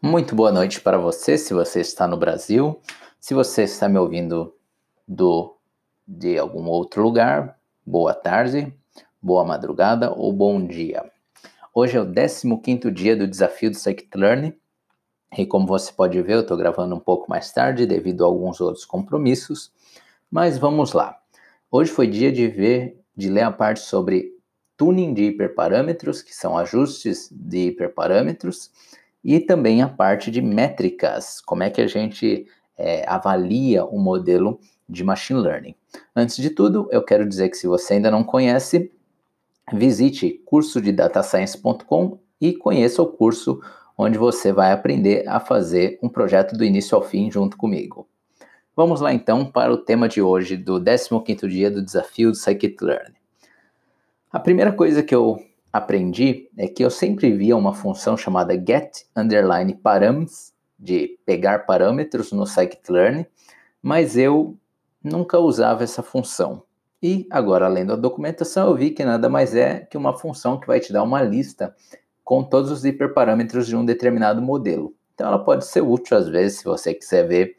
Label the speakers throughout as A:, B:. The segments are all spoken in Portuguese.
A: Muito boa noite para você, se você está no Brasil. Se você está me ouvindo do de algum outro lugar, boa tarde, boa madrugada ou bom dia. Hoje é o 15º dia do desafio do Scikit-Learn e como você pode ver, eu estou gravando um pouco mais tarde devido a alguns outros compromissos, mas vamos lá. Hoje foi dia de ver, de ler a parte sobre tuning de hiperparâmetros, que são ajustes de hiperparâmetros, e também a parte de métricas, como é que a gente é, avalia o um modelo de machine learning. Antes de tudo, eu quero dizer que se você ainda não conhece, visite curso de datascience.com e conheça o curso onde você vai aprender a fazer um projeto do início ao fim junto comigo. Vamos lá então para o tema de hoje do 15º dia do desafio do Scikit-Learn. A primeira coisa que eu aprendi é que eu sempre via uma função chamada get underline params, de pegar parâmetros no scikit-learn, mas eu nunca usava essa função. E agora, lendo a documentação, eu vi que nada mais é que uma função que vai te dar uma lista com todos os hiperparâmetros de um determinado modelo. Então, ela pode ser útil às vezes se você quiser ver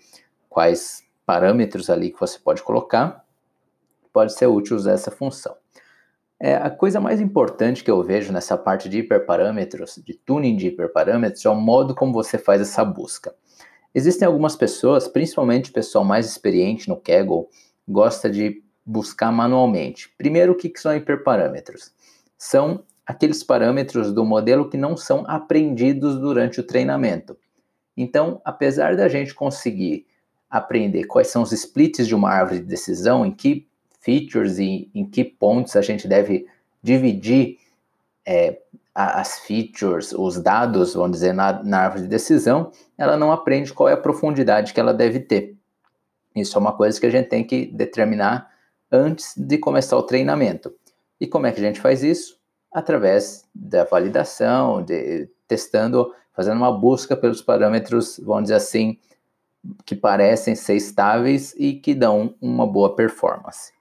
A: quais parâmetros ali que você pode colocar. Pode ser útil usar essa função. É, a coisa mais importante que eu vejo nessa parte de hiperparâmetros, de tuning de hiperparâmetros, é o modo como você faz essa busca. Existem algumas pessoas, principalmente o pessoal mais experiente no Kaggle, gosta de buscar manualmente. Primeiro, o que, que são hiperparâmetros? São aqueles parâmetros do modelo que não são aprendidos durante o treinamento. Então, apesar da gente conseguir aprender quais são os splits de uma árvore de decisão, em que features e em que pontos a gente deve dividir é, as features, os dados, vamos dizer, na, na árvore de decisão, ela não aprende qual é a profundidade que ela deve ter. Isso é uma coisa que a gente tem que determinar antes de começar o treinamento. E como é que a gente faz isso? Através da validação, de, testando, fazendo uma busca pelos parâmetros, vamos dizer assim, que parecem ser estáveis e que dão uma boa performance.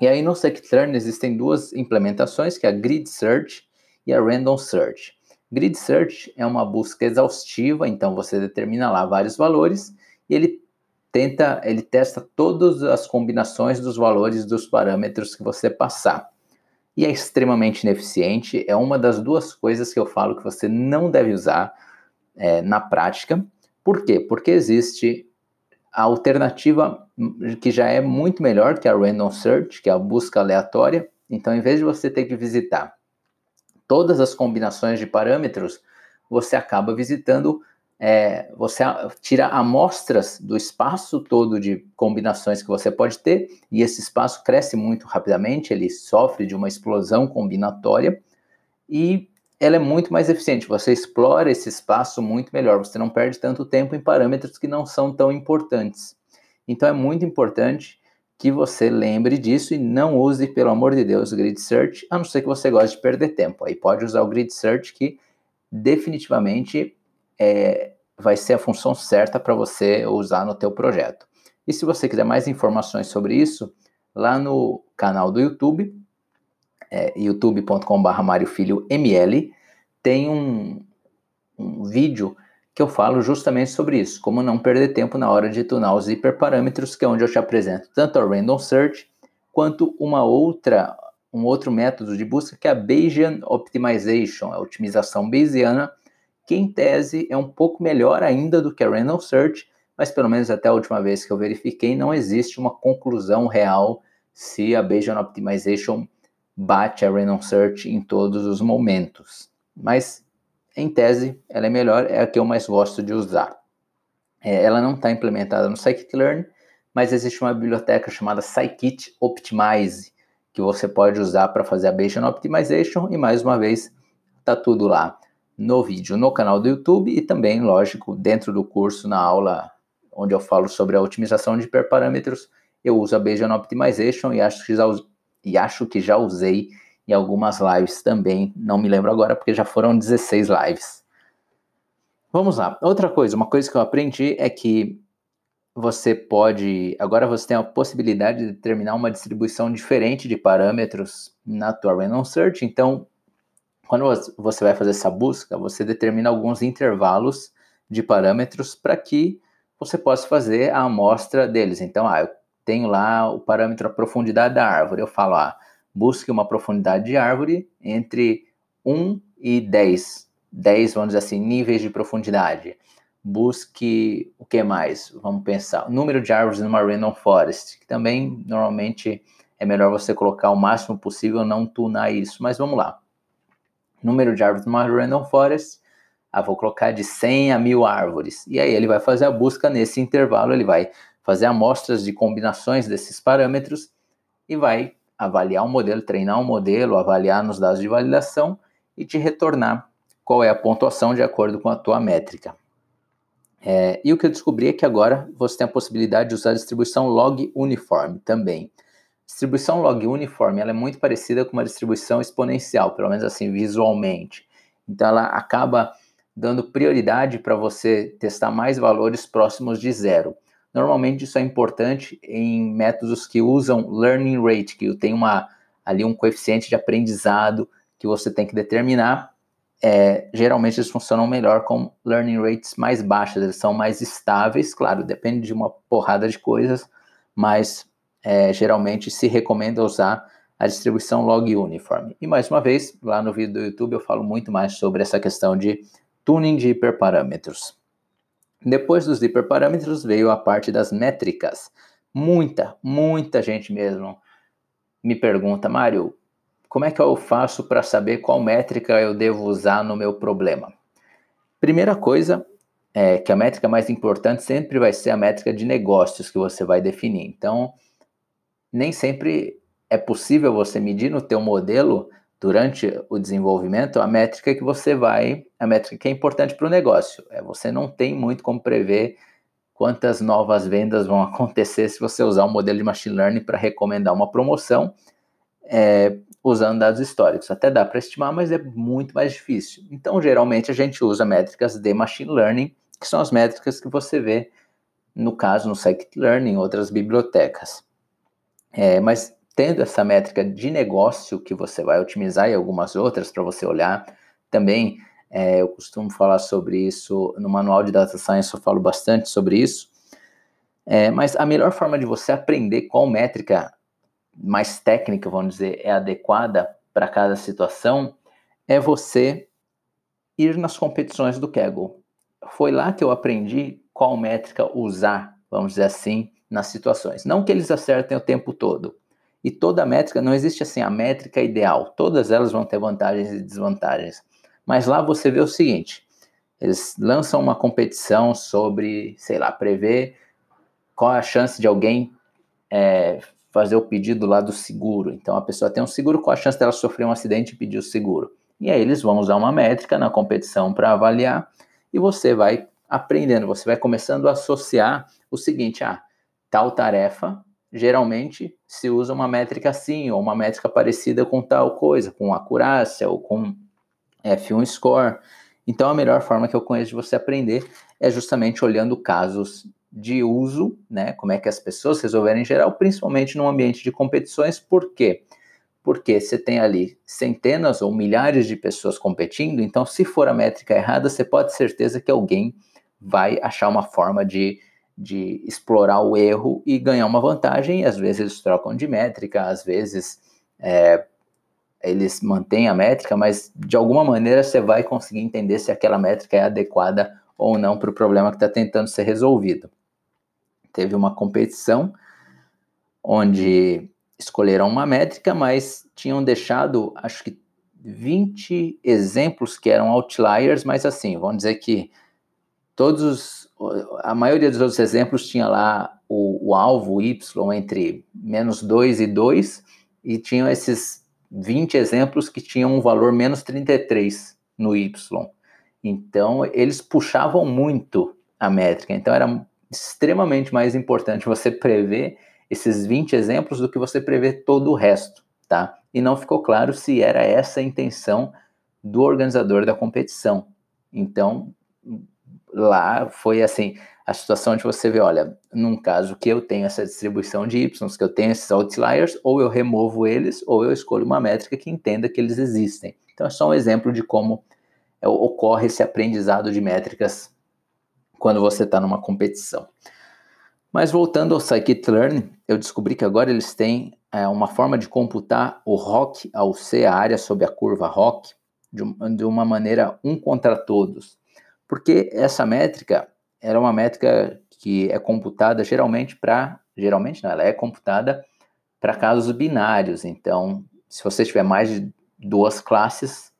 A: E aí no scikit-learn existem duas implementações, que é a Grid Search e a Random Search. Grid Search é uma busca exaustiva, então você determina lá vários valores e ele tenta, ele testa todas as combinações dos valores dos parâmetros que você passar. E é extremamente ineficiente, é uma das duas coisas que eu falo que você não deve usar é, na prática. Por quê? Porque existe a alternativa que já é muito melhor que a random search, que é a busca aleatória. Então, em vez de você ter que visitar todas as combinações de parâmetros, você acaba visitando, é, você tira amostras do espaço todo de combinações que você pode ter, e esse espaço cresce muito rapidamente, ele sofre de uma explosão combinatória, e ela é muito mais eficiente. Você explora esse espaço muito melhor. Você não perde tanto tempo em parâmetros que não são tão importantes. Então é muito importante que você lembre disso e não use, pelo amor de Deus, o Grid Search, a não ser que você goste de perder tempo. Aí pode usar o Grid Search que definitivamente é, vai ser a função certa para você usar no teu projeto. E se você quiser mais informações sobre isso, lá no canal do YouTube, é, youtube.com.br Mário Filho ML, tem um, um vídeo que eu falo justamente sobre isso, como não perder tempo na hora de tunar os hiperparâmetros, que é onde eu te apresento tanto a Random Search quanto uma outra, um outro método de busca que é a Bayesian Optimization, a otimização bayesiana, que em tese é um pouco melhor ainda do que a Random Search, mas pelo menos até a última vez que eu verifiquei, não existe uma conclusão real se a Bayesian Optimization bate a Random Search em todos os momentos. Mas, em tese, ela é melhor, é a que eu mais gosto de usar. É, ela não está implementada no Scikit-Learn, mas existe uma biblioteca chamada Scikit Optimize, que você pode usar para fazer a Bayesian Optimization, e mais uma vez, está tudo lá no vídeo, no canal do YouTube e também, lógico, dentro do curso, na aula onde eu falo sobre a otimização de hiperparâmetros, eu uso a Bayesian Optimization e acho que já e acho que já usei em algumas lives também, não me lembro agora porque já foram 16 lives. Vamos lá. Outra coisa, uma coisa que eu aprendi é que você pode, agora você tem a possibilidade de determinar uma distribuição diferente de parâmetros na tua random search, então Quando você vai fazer essa busca, você determina alguns intervalos de parâmetros para que você possa fazer a amostra deles. Então, ah, eu tenho lá o parâmetro a profundidade da árvore. Eu falo, ah, busque uma profundidade de árvore entre 1 e 10. 10, vamos dizer assim, níveis de profundidade. Busque o que mais? Vamos pensar. O número de árvores numa random forest, que também normalmente é melhor você colocar o máximo possível, não tunar isso. Mas vamos lá. Número de árvores numa random forest, ah, vou colocar de 100 a 1000 árvores. E aí ele vai fazer a busca nesse intervalo, ele vai fazer amostras de combinações desses parâmetros e vai avaliar o modelo, treinar um modelo, avaliar nos dados de validação e te retornar qual é a pontuação de acordo com a tua métrica. É, e o que eu descobri é que agora você tem a possibilidade de usar a distribuição log uniforme também. Distribuição log uniforme ela é muito parecida com uma distribuição exponencial, pelo menos assim visualmente. Então ela acaba dando prioridade para você testar mais valores próximos de zero. Normalmente isso é importante em métodos que usam learning rate, que tem uma ali um coeficiente de aprendizado que você tem que determinar. É, geralmente eles funcionam melhor com learning rates mais baixas, eles são mais estáveis, claro, depende de uma porrada de coisas, mas é, geralmente se recomenda usar a distribuição log uniforme. E mais uma vez, lá no vídeo do YouTube eu falo muito mais sobre essa questão de tuning de hiperparâmetros. Depois dos hiperparâmetros veio a parte das métricas. Muita, muita gente mesmo me pergunta, Mário, como é que eu faço para saber qual métrica eu devo usar no meu problema? Primeira coisa é que a métrica mais importante sempre vai ser a métrica de negócios que você vai definir. Então, nem sempre é possível você medir no teu modelo durante o desenvolvimento a métrica que você vai, a métrica que é importante para o negócio. É, você não tem muito como prever quantas novas vendas vão acontecer se você usar um modelo de machine learning para recomendar uma promoção é, usando dados históricos. Até dá para estimar, mas é muito mais difícil. Então, geralmente, a gente usa métricas de machine learning, que são as métricas que você vê, no caso, no scikit-learn, outras bibliotecas. É, mas tendo essa métrica de negócio que você vai otimizar e algumas outras para você olhar. Também é, eu costumo falar sobre isso no manual de Data Science, eu falo bastante sobre isso. É, mas a melhor forma de você aprender qual métrica mais técnica, vamos dizer, é adequada para cada situação é você ir nas competições do Kaggle. Foi lá que eu aprendi qual métrica usar, vamos dizer assim, nas situações. Não que eles acertem o tempo todo, e toda métrica, não existe assim a métrica ideal. Todas elas vão ter vantagens e desvantagens. Mas lá você vê o seguinte: eles lançam uma competição sobre, sei lá, prever qual é a chance de alguém é, fazer o pedido lá do seguro. Então a pessoa tem um seguro, qual a chance dela sofrer um acidente e pedir o seguro? E aí eles vão usar uma métrica na competição para avaliar e você vai aprendendo, você vai começando a associar o seguinte: ah, tal tarefa geralmente se usa uma métrica assim, ou uma métrica parecida com tal coisa, com acurácia ou com F1 score. Então, a melhor forma que eu conheço de você aprender é justamente olhando casos de uso, né? Como é que as pessoas resolveram em geral, principalmente no ambiente de competições. Por quê? Porque você tem ali centenas ou milhares de pessoas competindo, então, se for a métrica errada, você pode ter certeza que alguém vai achar uma forma de de explorar o erro e ganhar uma vantagem. Às vezes eles trocam de métrica, às vezes é, eles mantêm a métrica, mas de alguma maneira você vai conseguir entender se aquela métrica é adequada ou não para o problema que está tentando ser resolvido. Teve uma competição onde escolheram uma métrica, mas tinham deixado, acho que 20 exemplos que eram outliers, mas assim, vamos dizer que todos os a maioria dos outros exemplos tinha lá o, o alvo y entre menos 2 e 2, e tinham esses 20 exemplos que tinham um valor menos 33 no y. Então, eles puxavam muito a métrica. Então, era extremamente mais importante você prever esses 20 exemplos do que você prever todo o resto, tá? E não ficou claro se era essa a intenção do organizador da competição. Então, lá foi assim, a situação de você ver, olha, num caso que eu tenho essa distribuição de y, que eu tenho esses outliers, ou eu removo eles, ou eu escolho uma métrica que entenda que eles existem. Então é só um exemplo de como é, ocorre esse aprendizado de métricas quando você está numa competição. Mas voltando ao Scikit-Learn, eu descobri que agora eles têm é, uma forma de computar o ROC ao C, a área sob a curva ROC, de, de uma maneira um contra todos. Porque essa métrica era uma métrica que é computada geralmente para. Geralmente não, ela é computada para casos binários. Então, se você tiver mais de duas classes,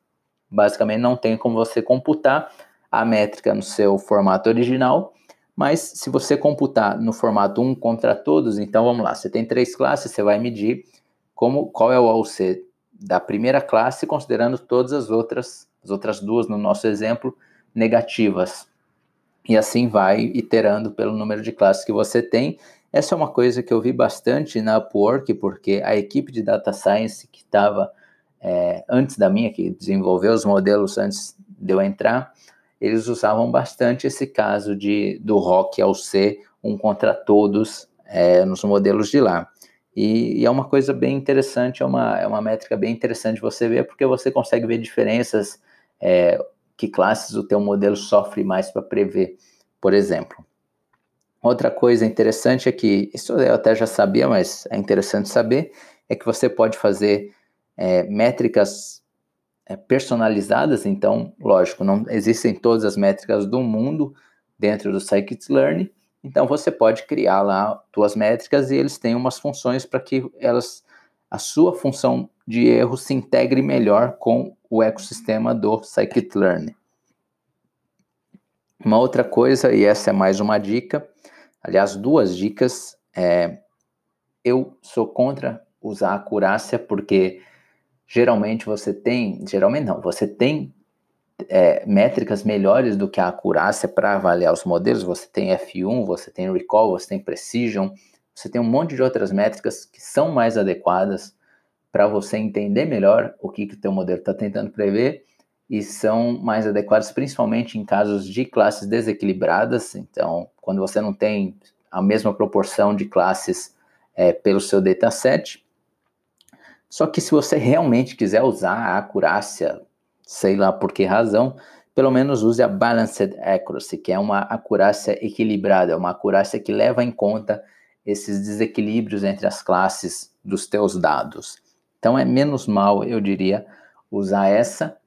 A: basicamente não tem como você computar a métrica no seu formato original, mas se você computar no formato 1 contra todos, então vamos lá, você tem três classes, você vai medir como, qual é o AUC da primeira classe, considerando todas as outras, as outras duas, no nosso exemplo, negativas. E assim vai iterando pelo número de classes que você tem. Essa é uma coisa que eu vi bastante na Upwork, porque a equipe de Data Science que estava é, antes da minha, que desenvolveu os modelos antes de eu entrar, eles usavam bastante esse caso de do rock ao C, um contra todos, é, nos modelos de lá. E, e, é uma coisa bem interessante, é uma, é uma métrica bem interessante você ver, porque você consegue ver diferenças, é, que classes o teu modelo sofre mais para prever, por exemplo. Outra coisa interessante é que, isso eu até já sabia, mas é interessante saber, é que você pode fazer é, métricas é, personalizadas, então, lógico, não existem todas as métricas do mundo dentro do Scikit-Learn, então você pode criar lá suas métricas e eles têm umas funções para que elas a sua função de erro se integre melhor com o ecossistema do Scikit-Learn. Uma outra coisa, e essa é mais uma dica, aliás, duas dicas, é, eu sou contra usar acurácia porque geralmente você tem, geralmente não, você tem é, métricas melhores do que a acurácia para avaliar os modelos. Você tem F1, você tem Recall, você tem Precision, você tem um monte de outras métricas que são mais adequadas para você entender melhor o que, que o teu modelo está tentando prever e são mais adequadas principalmente em casos de classes desequilibradas. Então, quando você não tem a mesma proporção de classes é, pelo seu dataset, só que se você realmente quiser usar a acurácia, sei lá por que razão, pelo menos use a Balanced Accuracy, que é uma acurácia equilibrada, uma acurácia que leva em conta esses desequilíbrios entre as classes dos teus dados. Então é menos mal, eu diria, usar essa,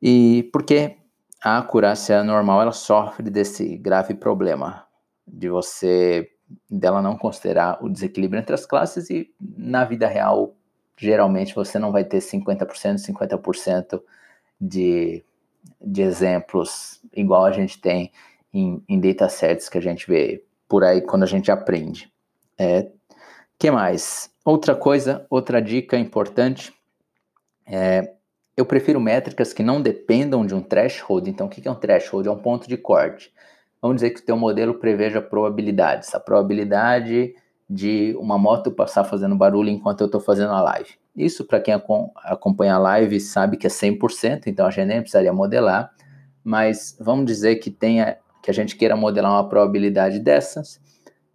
A: e porque a acurácia normal ela sofre desse grave problema de você dela não considerar o desequilíbrio entre as classes e na vida real geralmente você não vai ter 50%, 50% de, de exemplos igual a gente tem em, em datasets que a gente vê por aí quando a gente aprende. É, que mais? Outra coisa, outra dica importante, é, eu prefiro métricas que não dependam de um threshold. Então, o que é um threshold? É um ponto de corte. Vamos dizer que o teu modelo preveja probabilidades. A probabilidade de uma moto passar fazendo barulho enquanto eu estou fazendo a live. Isso, para quem acompanha a live, sabe que é 100%, então a gente nem precisaria modelar, mas vamos dizer que tenha que a gente queira modelar uma probabilidade dessas.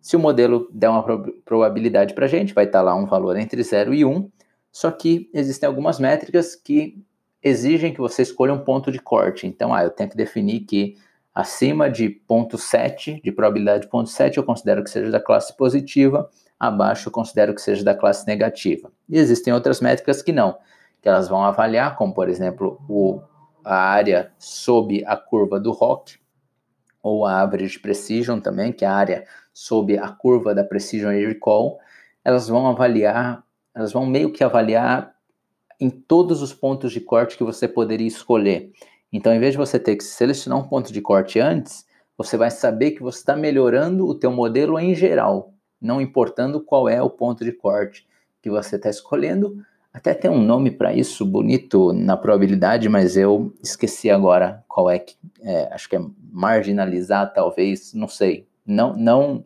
A: Se o modelo der uma probabilidade para a gente, vai estar tá lá um valor entre 0 e 1, um, só que existem algumas métricas que exigem que você escolha um ponto de corte. Então, ah, eu tenho que definir que Acima de 0.7, de probabilidade de 0.7, eu considero que seja da classe positiva, abaixo eu considero que seja da classe negativa. E existem outras métricas que não, que elas vão avaliar, como por exemplo o, a área sob a curva do ROC, ou a average precision também, que é a área sob a curva da precision recall, elas vão avaliar, elas vão meio que avaliar em todos os pontos de corte que você poderia escolher. Então, em vez de você ter que selecionar um ponto de corte antes, você vai saber que você está melhorando o teu modelo em geral, não importando qual é o ponto de corte que você está escolhendo. Até tem um nome para isso bonito na probabilidade, mas eu esqueci agora qual é que é, acho que é marginalizar, talvez, não sei. Não, não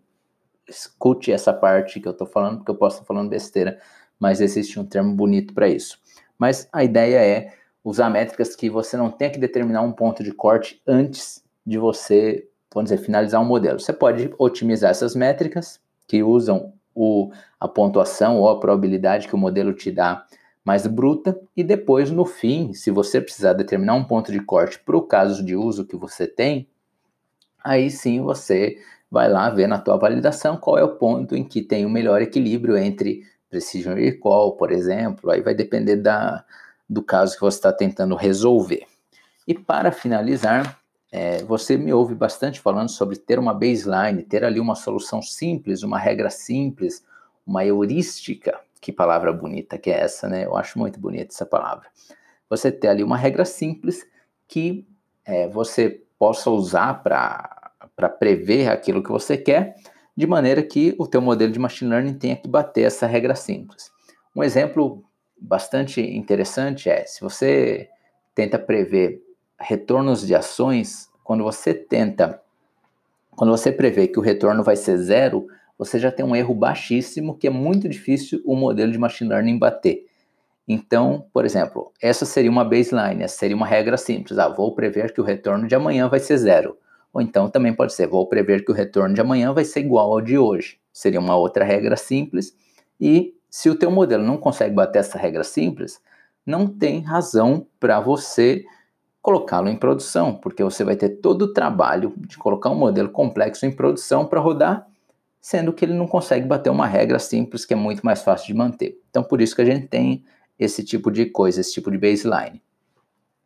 A: escute essa parte que eu estou falando, porque eu posso estar falando besteira, mas existe um termo bonito para isso. Mas a ideia é usar métricas que você não tenha que determinar um ponto de corte antes de você vamos dizer, finalizar um modelo. Você pode otimizar essas métricas que usam o, a pontuação ou a probabilidade que o modelo te dá mais bruta e depois no fim, se você precisar determinar um ponto de corte para o caso de uso que você tem, aí sim você vai lá ver na tua validação qual é o ponto em que tem o melhor equilíbrio entre precision recall, por exemplo, aí vai depender da, do caso que você está tentando resolver. E para finalizar, é, você me ouve bastante falando sobre ter uma baseline, ter ali uma solução simples, uma regra simples, uma heurística. Que palavra bonita que é essa, né? Eu acho muito bonita essa palavra. Você ter ali uma regra simples que é, você possa usar para prever aquilo que você quer, de maneira que o teu modelo de machine learning tenha que bater essa regra simples. Um exemplo bastante interessante é se você tenta prever retornos de ações, quando você tenta, quando você prevê que o retorno vai ser zero, você já tem um erro baixíssimo que é muito difícil o modelo de machine learning bater. Então, por exemplo, essa seria uma baseline, essa seria uma regra simples. Ah, vou prever que o retorno de amanhã vai ser zero. Ou então também pode ser, vou prever que o retorno de amanhã vai ser igual ao de hoje. Seria uma outra regra simples. E se o teu modelo não consegue bater essa regra simples, não tem razão para você colocá-lo em produção, porque você vai ter todo o trabalho de colocar um modelo complexo em produção para rodar, sendo que ele não consegue bater uma regra simples que é muito mais fácil de manter. Então, por isso que a gente tem esse tipo de coisa, esse tipo de baseline.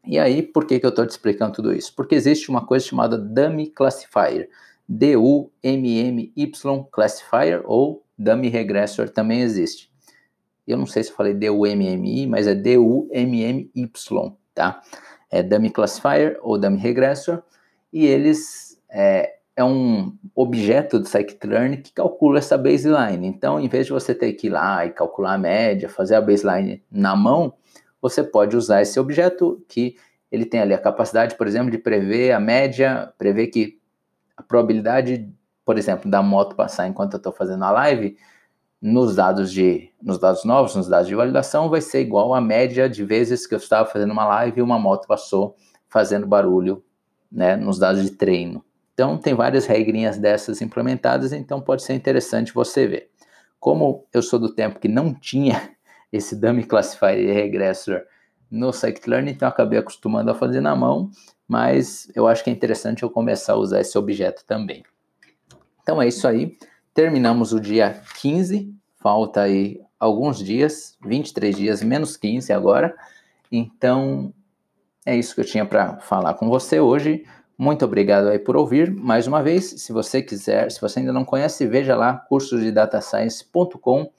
A: E aí, por que, que eu estou te explicando tudo isso? Porque existe uma coisa chamada Dummy Classifier, D-U-M-M-Y Classifier, ou Dummy Regressor também existe. Eu não sei se eu falei D-U-M-M-I, mas é D-U-M-M-Y, tá? é Dummy Classifier ou Dummy Regressor, e eles é, é um objeto do Scikit-learn que calcula essa baseline. Então, em vez de você ter que ir lá e calcular a média, fazer a baseline na mão, você pode usar esse objeto que ele tem ali a capacidade, por exemplo, de prever a média, prever que a probabilidade, por exemplo, da moto passar enquanto eu estou fazendo a live nos dados de nos dados novos, nos dados de validação, vai ser igual à média de vezes que eu estava fazendo uma live e uma moto passou fazendo barulho, né, nos dados de treino. Então tem várias regrinhas dessas implementadas, então pode ser interessante você ver. Como eu sou do tempo que não tinha esse dummy classifier e regressor no scikit-learn, então acabei acostumando a fazer na mão, mas eu acho que é interessante eu começar a usar esse objeto também. Então é isso aí. Terminamos o dia 15, falta aí alguns dias, 23 dias menos 15 agora. Então, é isso que eu tinha para falar com você hoje. Muito obrigado aí por ouvir. Mais uma vez, se você quiser, se você ainda não conhece, veja lá cursosdedatascience.com,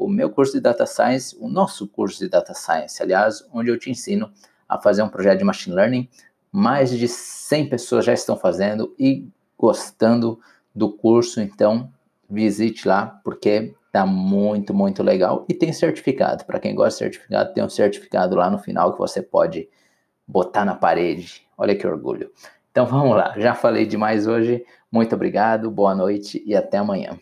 A: o meu curso de Data Science, o nosso curso de Data Science, aliás, onde eu te ensino a fazer um projeto de Machine Learning. Mais de 100 pessoas já estão fazendo e gostando do curso, então visite lá, porque tá muito, muito legal. E tem certificado. Para quem gosta de certificado, tem um certificado lá no final que você pode botar na parede. Olha que orgulho. Então vamos lá, já falei demais hoje. Muito obrigado, boa noite e até amanhã.